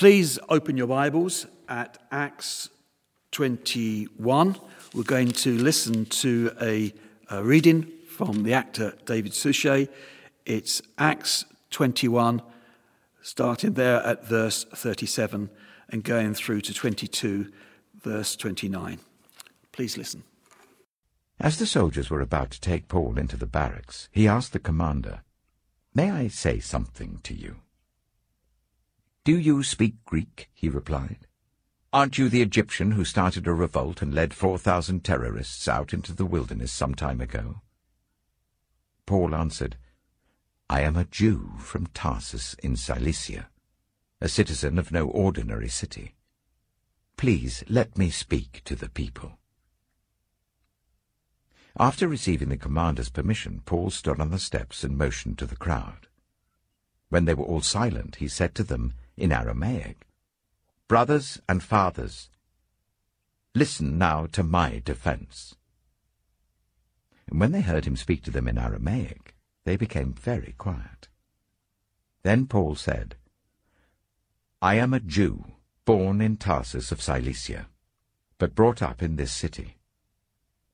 Please open your Bibles at Acts 21. We're going to listen to a, a reading from the actor David Suchet. It's Acts 21, starting there at verse 37 and going through to 22, verse 29. Please listen. As the soldiers were about to take Paul into the barracks, he asked the commander, May I say something to you? Do you speak Greek? he replied. Aren't you the Egyptian who started a revolt and led 4,000 terrorists out into the wilderness some time ago? Paul answered, I am a Jew from Tarsus in Cilicia, a citizen of no ordinary city. Please let me speak to the people. After receiving the commander's permission, Paul stood on the steps and motioned to the crowd. When they were all silent, he said to them, in Aramaic. Brothers and fathers, listen now to my defense. And when they heard him speak to them in Aramaic, they became very quiet. Then Paul said, I am a Jew, born in Tarsus of Cilicia, but brought up in this city.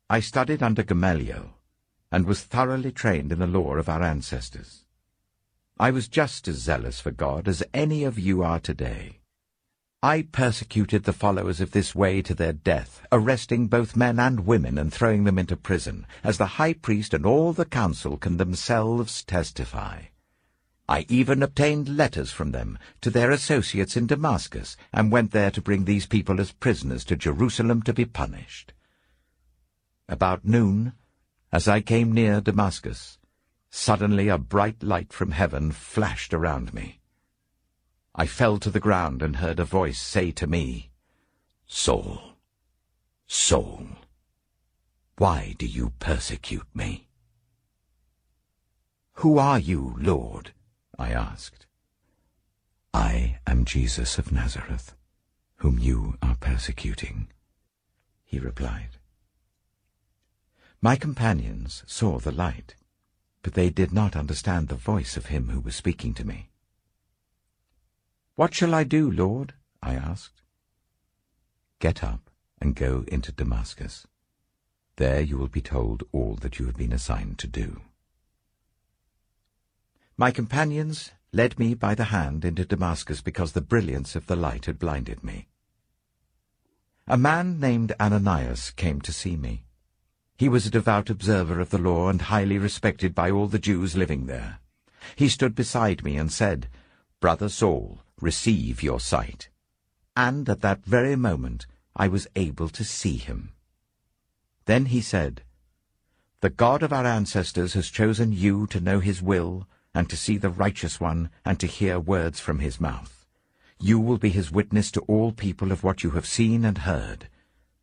I studied under Gamaliel, and was thoroughly trained in the law of our ancestors. I was just as zealous for God as any of you are today. I persecuted the followers of this way to their death, arresting both men and women and throwing them into prison, as the high priest and all the council can themselves testify. I even obtained letters from them to their associates in Damascus, and went there to bring these people as prisoners to Jerusalem to be punished. About noon, as I came near Damascus, Suddenly a bright light from heaven flashed around me. I fell to the ground and heard a voice say to me, Saul, Saul, why do you persecute me? Who are you, Lord? I asked. I am Jesus of Nazareth, whom you are persecuting, he replied. My companions saw the light but they did not understand the voice of him who was speaking to me. What shall I do, Lord? I asked. Get up and go into Damascus. There you will be told all that you have been assigned to do. My companions led me by the hand into Damascus because the brilliance of the light had blinded me. A man named Ananias came to see me. He was a devout observer of the law and highly respected by all the Jews living there. He stood beside me and said, Brother Saul, receive your sight. And at that very moment I was able to see him. Then he said, The God of our ancestors has chosen you to know his will, and to see the righteous one, and to hear words from his mouth. You will be his witness to all people of what you have seen and heard.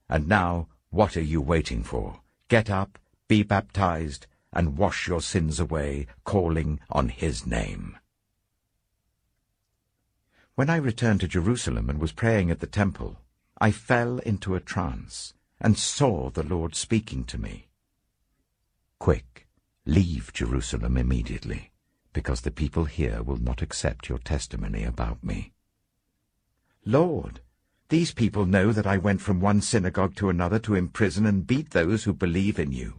And now, what are you waiting for? Get up, be baptized, and wash your sins away, calling on his name. When I returned to Jerusalem and was praying at the temple, I fell into a trance and saw the Lord speaking to me. Quick, leave Jerusalem immediately, because the people here will not accept your testimony about me. Lord, these people know that I went from one synagogue to another to imprison and beat those who believe in you.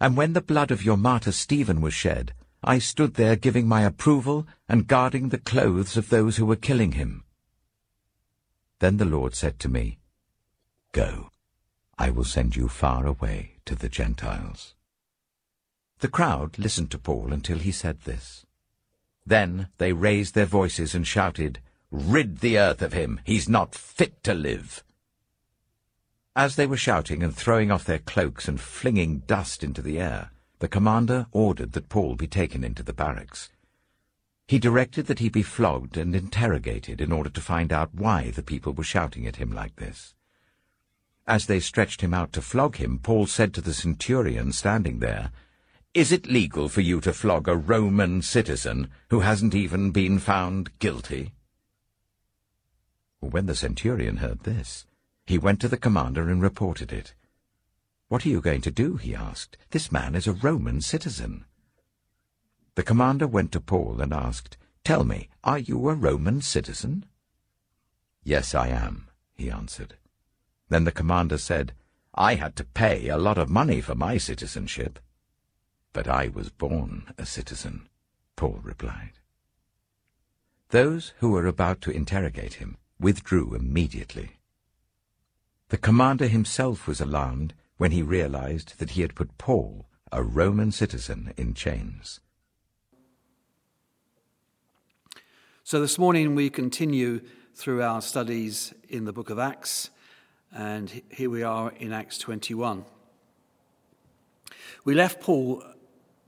And when the blood of your martyr Stephen was shed, I stood there giving my approval and guarding the clothes of those who were killing him. Then the Lord said to me, Go, I will send you far away to the Gentiles. The crowd listened to Paul until he said this. Then they raised their voices and shouted, Rid the earth of him. He's not fit to live. As they were shouting and throwing off their cloaks and flinging dust into the air, the commander ordered that Paul be taken into the barracks. He directed that he be flogged and interrogated in order to find out why the people were shouting at him like this. As they stretched him out to flog him, Paul said to the centurion standing there, Is it legal for you to flog a Roman citizen who hasn't even been found guilty? When the centurion heard this, he went to the commander and reported it. What are you going to do? he asked. This man is a Roman citizen. The commander went to Paul and asked, Tell me, are you a Roman citizen? Yes, I am, he answered. Then the commander said, I had to pay a lot of money for my citizenship. But I was born a citizen, Paul replied. Those who were about to interrogate him withdrew immediately. The commander himself was alarmed when he realized that he had put Paul, a Roman citizen, in chains. So this morning we continue through our studies in the book of Acts, and here we are in Acts 21. We left Paul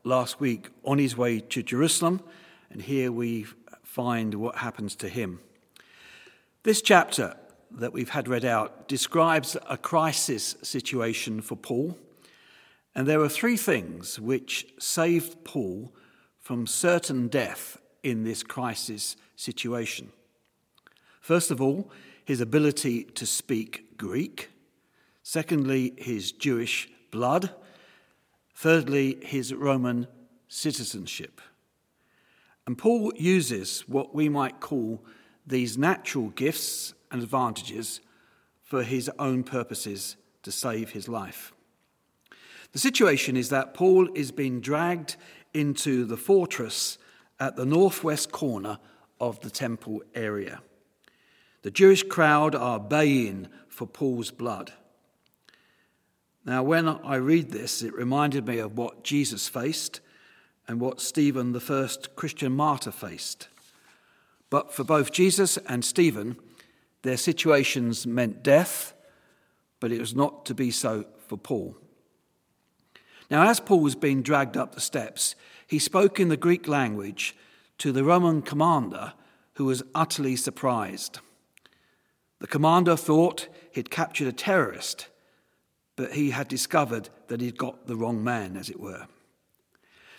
last week on his way to Jerusalem, and here we find what happens to him. This chapter that we've had read out describes a crisis situation for Paul, and there are three things which saved Paul from certain death in this crisis situation. First of all, his ability to speak Greek. Secondly, his Jewish blood. Thirdly, his Roman citizenship. And Paul uses what we might call these natural gifts and advantages for his own purposes to save his life. The situation is that Paul is being dragged into the fortress at the northwest corner of the temple area. The Jewish crowd are baying for Paul's blood. Now, when I read this, it reminded me of what Jesus faced and what Stephen, the first Christian martyr, faced. But for both Jesus and Stephen, their situations meant death, but it was not to be so for Paul. Now, as Paul was being dragged up the steps, he spoke in the Greek language to the Roman commander, who was utterly surprised. The commander thought he'd captured a terrorist, but he had discovered that he'd got the wrong man, as it were.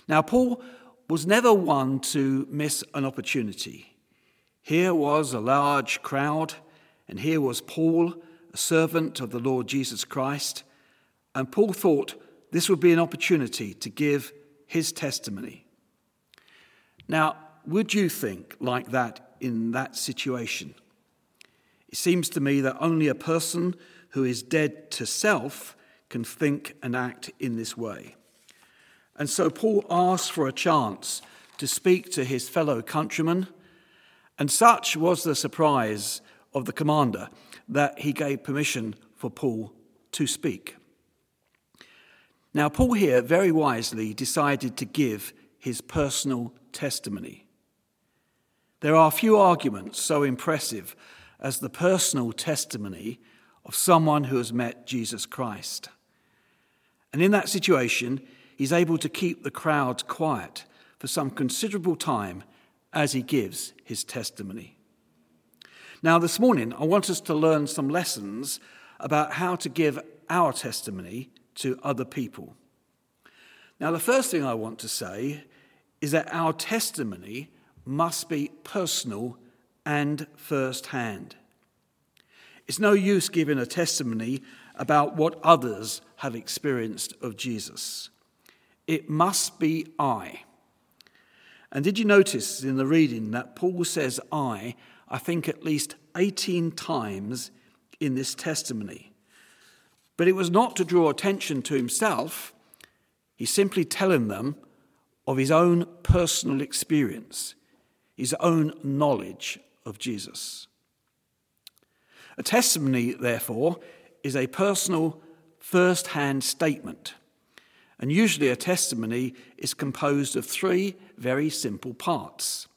Now, Paul was never one to miss an opportunity. Here was a large crowd, and here was Paul, a servant of the Lord Jesus Christ, and Paul thought this would be an opportunity to give his testimony. Now, would you think like that in that situation? It seems to me that only a person who is dead to self can think and act in this way. And so Paul asks for a chance to speak to his fellow countrymen, and such was the surprise of the commander that he gave permission for Paul to speak. Now, Paul here very wisely decided to give his personal testimony. There are few arguments so impressive as the personal testimony of someone who has met Jesus Christ. And in that situation, he's able to keep the crowd quiet for some considerable time as he gives his testimony. Now, this morning, I want us to learn some lessons about how to give our testimony to other people. Now, the first thing I want to say is that our testimony must be personal and first hand. It's no use giving a testimony about what others have experienced of Jesus. It must be I. And did you notice in the reading that Paul says I, I think at least 18 times in this testimony? But it was not to draw attention to himself, he's simply telling them of his own personal experience, his own knowledge of Jesus. A testimony, therefore, is a personal, first hand statement and usually a testimony is composed of three very simple parts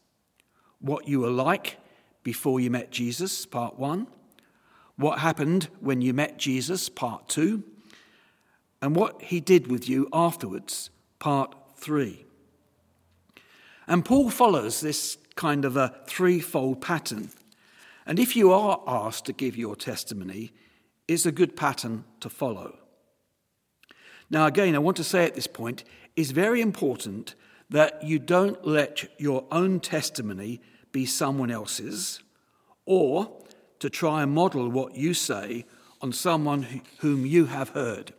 what you were like before you met Jesus, part one, what happened when you met Jesus, part two, and what he did with you afterwards, part three. And Paul follows this kind of a threefold pattern. And if you are asked to give your testimony, it's a good pattern to follow. Now, again, I want to say at this point, it's very important that you don't let your own testimony be someone else's or to try and model what you say on someone whom you have heard.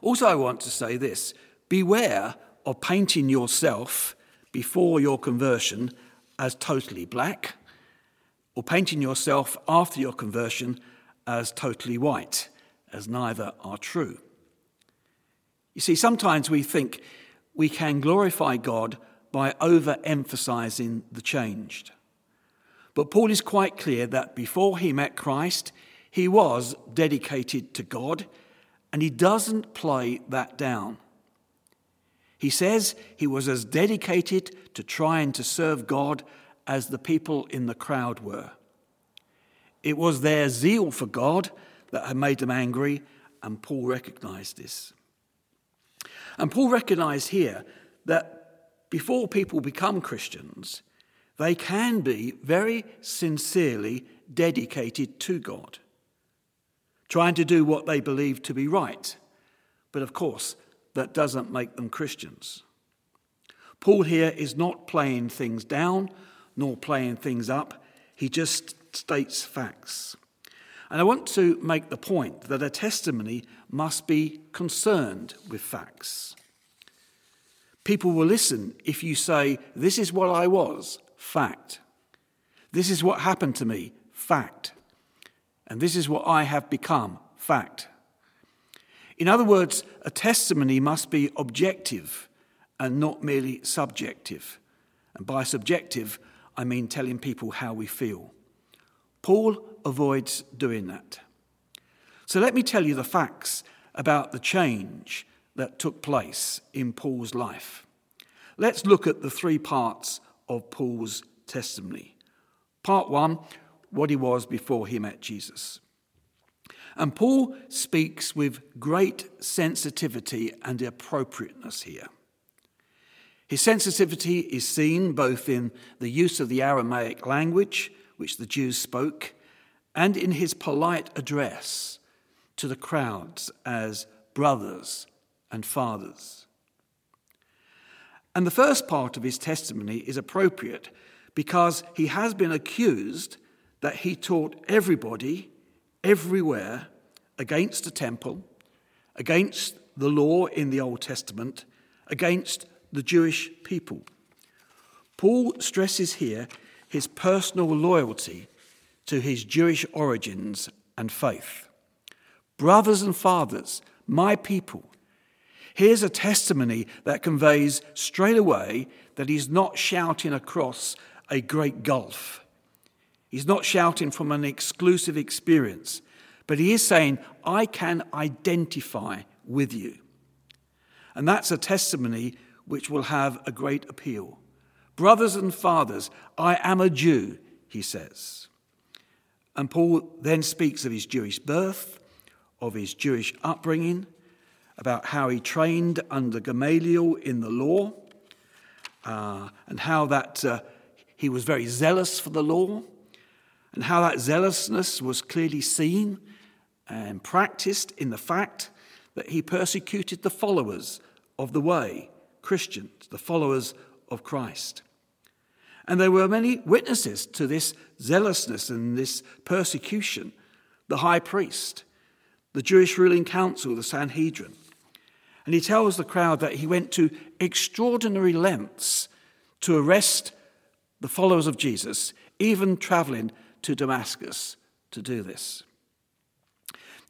Also, I want to say this beware of painting yourself before your conversion as totally black, or painting yourself after your conversion as totally white, as neither are true. You see, sometimes we think we can glorify God by overemphasizing the changed. But Paul is quite clear that before he met Christ, he was dedicated to God, and he doesn't play that down. He says he was as dedicated to trying to serve God as the people in the crowd were. It was their zeal for God that had made them angry, and Paul recognized this. And Paul recognized here that before people become Christians, they can be very sincerely dedicated to God, trying to do what they believe to be right. But of course, that doesn't make them Christians. Paul here is not playing things down nor playing things up, he just states facts. And I want to make the point that a testimony must be concerned with facts. People will listen if you say, This is what I was, fact. This is what happened to me, fact. And this is what I have become, fact. In other words, a testimony must be objective and not merely subjective. And by subjective, I mean telling people how we feel. Paul avoids doing that. So let me tell you the facts about the change that took place in Paul's life. Let's look at the three parts of Paul's testimony. Part one, what he was before he met Jesus. And Paul speaks with great sensitivity and appropriateness here. His sensitivity is seen both in the use of the Aramaic language, which the Jews spoke, and in his polite address to the crowds as brothers and fathers. And the first part of his testimony is appropriate because he has been accused that he taught everybody, everywhere, against the temple, against the law in the Old Testament, against the Jewish people. Paul stresses here his personal loyalty to his Jewish origins and faith. Brothers and fathers, my people, here's a testimony that conveys straight away that he's not shouting across a great gulf. He's not shouting from an exclusive experience, but he is saying, I can identify with you. And that's a testimony which will have a great appeal. Brothers and fathers, I am a Jew, he says. And Paul then speaks of his Jewish birth, of his Jewish upbringing, about how he trained under Gamaliel in the law, uh, and how that uh, he was very zealous for the law, and how that zealousness was clearly seen and practiced in the fact that he persecuted the followers of the way Christians, the followers of Christ. And there were many witnesses to this zealousness and this persecution the high priest, the Jewish ruling council, the Sanhedrin. And he tells the crowd that he went to extraordinary lengths to arrest the followers of Jesus, even traveling to Damascus to do this.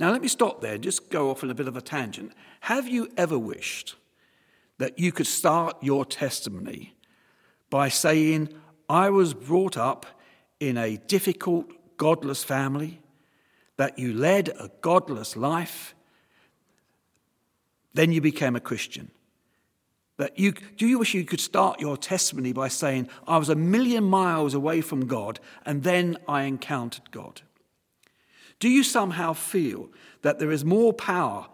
Now, let me stop there and just go off on a bit of a tangent. Have you ever wished that you could start your testimony by saying, I was brought up in a difficult, godless family, that you led a godless life, then you became a Christian. That you, do you wish you could start your testimony by saying, I was a million miles away from God and then I encountered God? Do you somehow feel that there is more power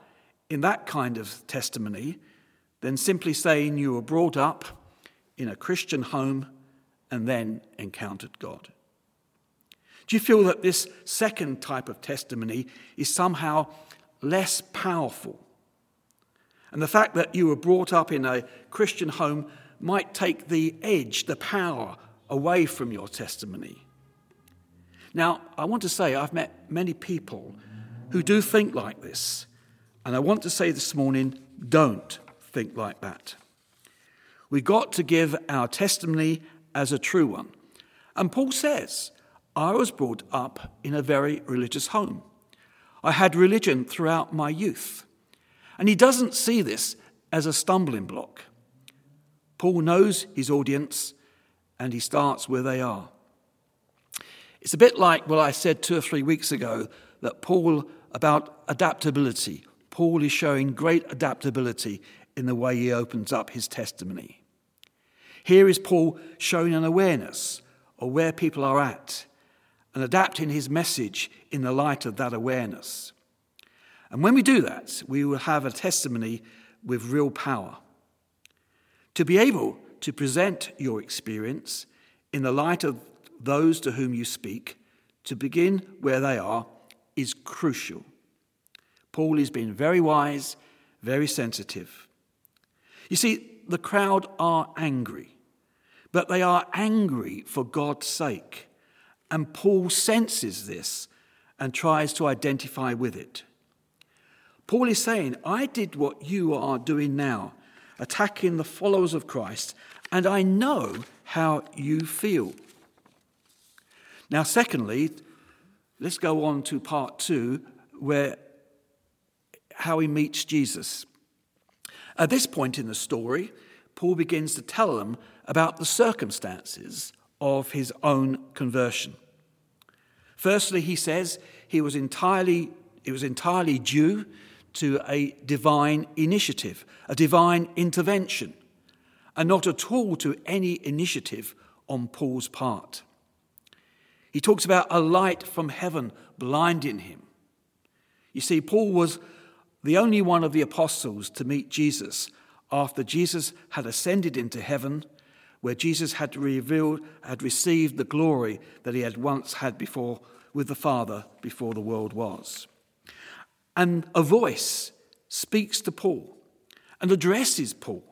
in that kind of testimony than simply saying you were brought up in a Christian home and then encountered God? Do you feel that this second type of testimony is somehow less powerful? And the fact that you were brought up in a Christian home might take the edge, the power away from your testimony. Now, I want to say I've met many people who do think like this. And I want to say this morning don't think like that. We've got to give our testimony as a true one. And Paul says, I was brought up in a very religious home. I had religion throughout my youth. And he doesn't see this as a stumbling block. Paul knows his audience and he starts where they are. It's a bit like what I said two or three weeks ago that Paul about adaptability. Paul is showing great adaptability in the way he opens up his testimony. Here is Paul showing an awareness of where people are at and adapting his message in the light of that awareness. And when we do that, we will have a testimony with real power. To be able to present your experience in the light of those to whom you speak, to begin where they are, is crucial. Paul is being very wise, very sensitive. You see, the crowd are angry, but they are angry for God's sake. And Paul senses this and tries to identify with it. Paul is saying, I did what you are doing now, attacking the followers of Christ, and I know how you feel. Now, secondly, let's go on to part two, where how he meets Jesus. At this point in the story, Paul begins to tell them about the circumstances of his own conversion. Firstly, he says he was entirely, it was entirely due to a divine initiative, a divine intervention, and not at all to any initiative on Paul's part. He talks about a light from heaven blinding him. You see, Paul was the only one of the apostles to meet Jesus after Jesus had ascended into heaven, where Jesus had revealed, had received the glory that he had once had before with the Father before the world was. And a voice speaks to Paul and addresses Paul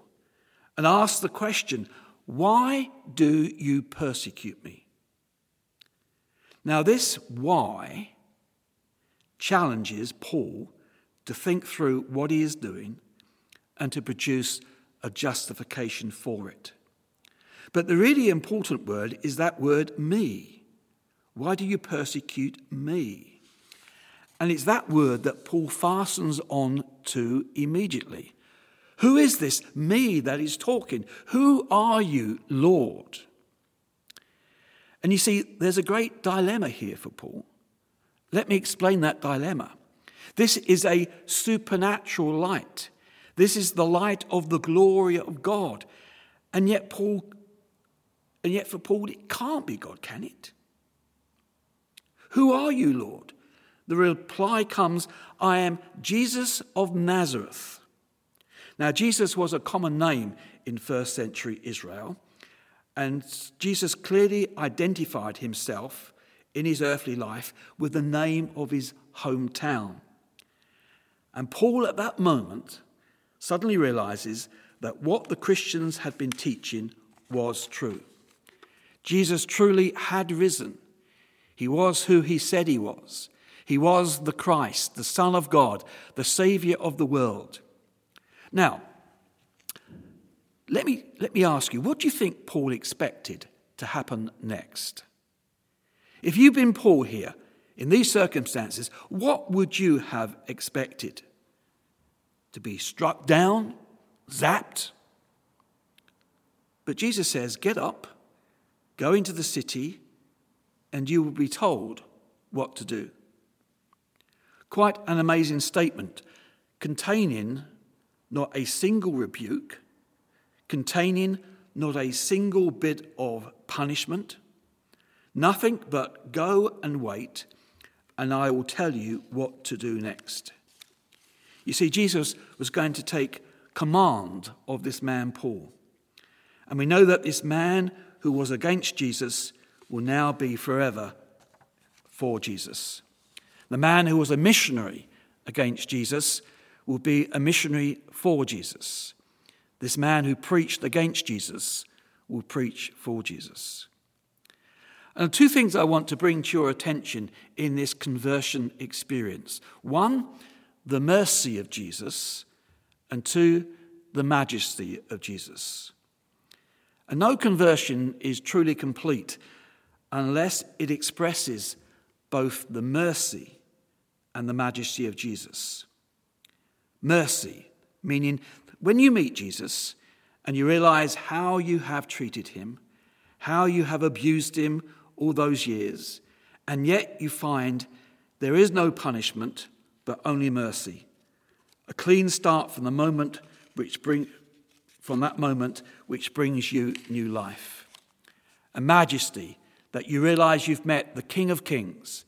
and asks the question, Why do you persecute me? Now, this why challenges Paul to think through what he is doing and to produce a justification for it. But the really important word is that word me. Why do you persecute me? And it's that word that Paul fastens on to immediately. Who is this me that is talking? Who are you, Lord? And you see, there's a great dilemma here for Paul. Let me explain that dilemma. This is a supernatural light. This is the light of the glory of God. And yet, Paul, and yet for Paul, it can't be God, can it? Who are you, Lord? The reply comes, I am Jesus of Nazareth. Now, Jesus was a common name in first century Israel, and Jesus clearly identified himself in his earthly life with the name of his hometown. And Paul, at that moment, suddenly realizes that what the Christians had been teaching was true. Jesus truly had risen. He was who he said he was. He was the Christ, the Son of God, the Savior of the world. Now, let me, let me ask you, what do you think Paul expected to happen next? If you've been Paul here, in these circumstances, what would you have expected? To be struck down, zapped? But Jesus says, Get up, go into the city, and you will be told what to do. Quite an amazing statement containing not a single rebuke, containing not a single bit of punishment, nothing but go and wait and I will tell you what to do next. You see, Jesus was going to take command of this man, Paul. And we know that this man who was against Jesus will now be forever for Jesus. The man who was a missionary against Jesus will be a missionary for Jesus. This man who preached against Jesus will preach for Jesus. And two things I want to bring to your attention in this conversion experience one, the mercy of Jesus, and two, the majesty of Jesus. And no conversion is truly complete unless it expresses both the mercy and the majesty of Jesus. Mercy, meaning when you meet Jesus and you realize how you have treated him, how you have abused him all those years, and yet you find there is no punishment but only mercy. A clean start from the moment which bring, from that moment which brings you new life. A majesty that you realize you've met the King of Kings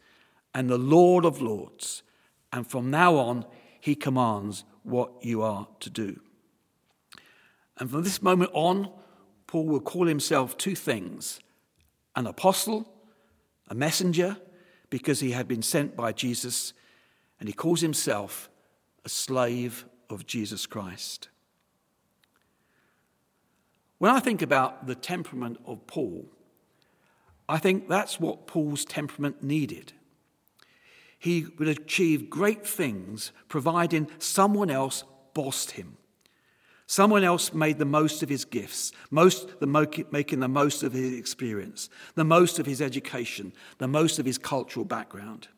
and the Lord of Lords, and from now on, he commands what you are to do. And from this moment on, Paul will call himself two things an apostle, a messenger, because he had been sent by Jesus, and he calls himself a slave of Jesus Christ. When I think about the temperament of Paul, I think that's what Paul's temperament needed. He would achieve great things providing someone else bossed him. Someone else made the most of his gifts, most the making the most of his experience, the most of his education, the most of his cultural background.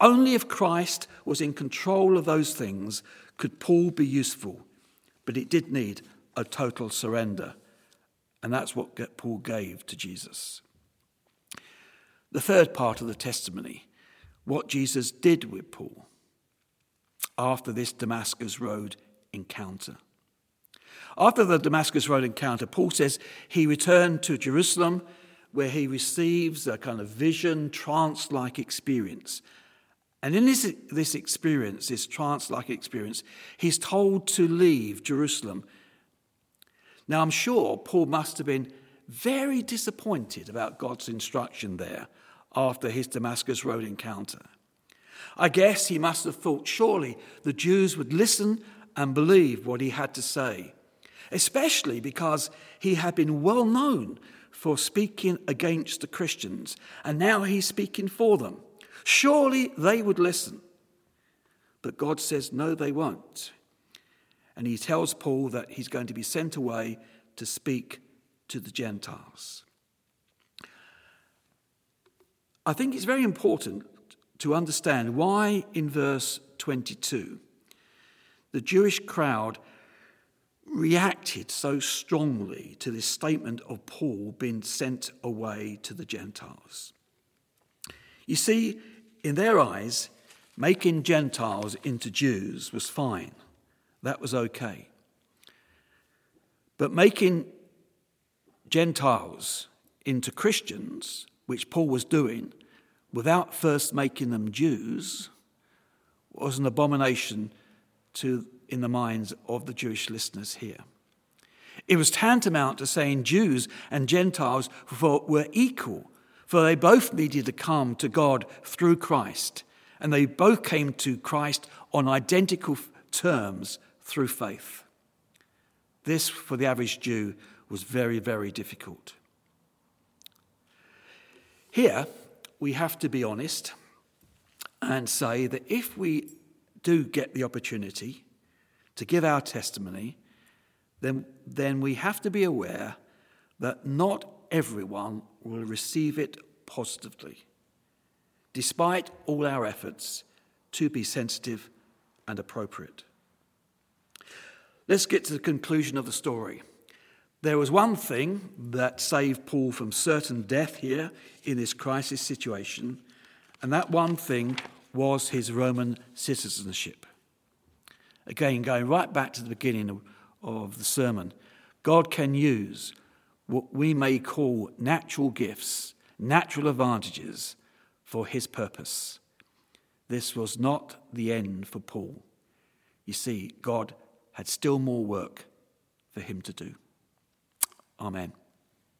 Only if Christ was in control of those things could Paul be useful, but it did need a total surrender. And that's what Paul gave to Jesus. The third part of the testimony, what Jesus did with Paul after this Damascus Road encounter. After the Damascus Road encounter, Paul says he returned to Jerusalem where he receives a kind of vision, trance like experience. And in this, this experience, this trance like experience, he's told to leave Jerusalem. Now, I'm sure Paul must have been very disappointed about God's instruction there after his Damascus Road encounter. I guess he must have thought surely the Jews would listen and believe what he had to say, especially because he had been well known for speaking against the Christians, and now he's speaking for them. Surely they would listen. But God says, no, they won't. And he tells Paul that he's going to be sent away to speak to the Gentiles. I think it's very important to understand why, in verse 22, the Jewish crowd reacted so strongly to this statement of Paul being sent away to the Gentiles. You see, in their eyes, making Gentiles into Jews was fine. That was okay. But making Gentiles into Christians which Paul was doing without first making them Jews was an abomination to, in the minds of the Jewish listeners here. It was tantamount to saying Jews and Gentiles were equal, for they both needed to come to God through Christ, and they both came to Christ on identical terms through faith. This, for the average Jew, was very, very difficult. Here, we have to be honest and say that if we do get the opportunity to give our testimony, then, then we have to be aware that not everyone will receive it positively, despite all our efforts to be sensitive and appropriate. Let's get to the conclusion of the story. There was one thing that saved Paul from certain death here in this crisis situation, and that one thing was his Roman citizenship. Again, going right back to the beginning of, the sermon, God can use what we may call natural gifts, natural advantages for his purpose. This was not the end for Paul. You see, God had still more work for him to do. Amen.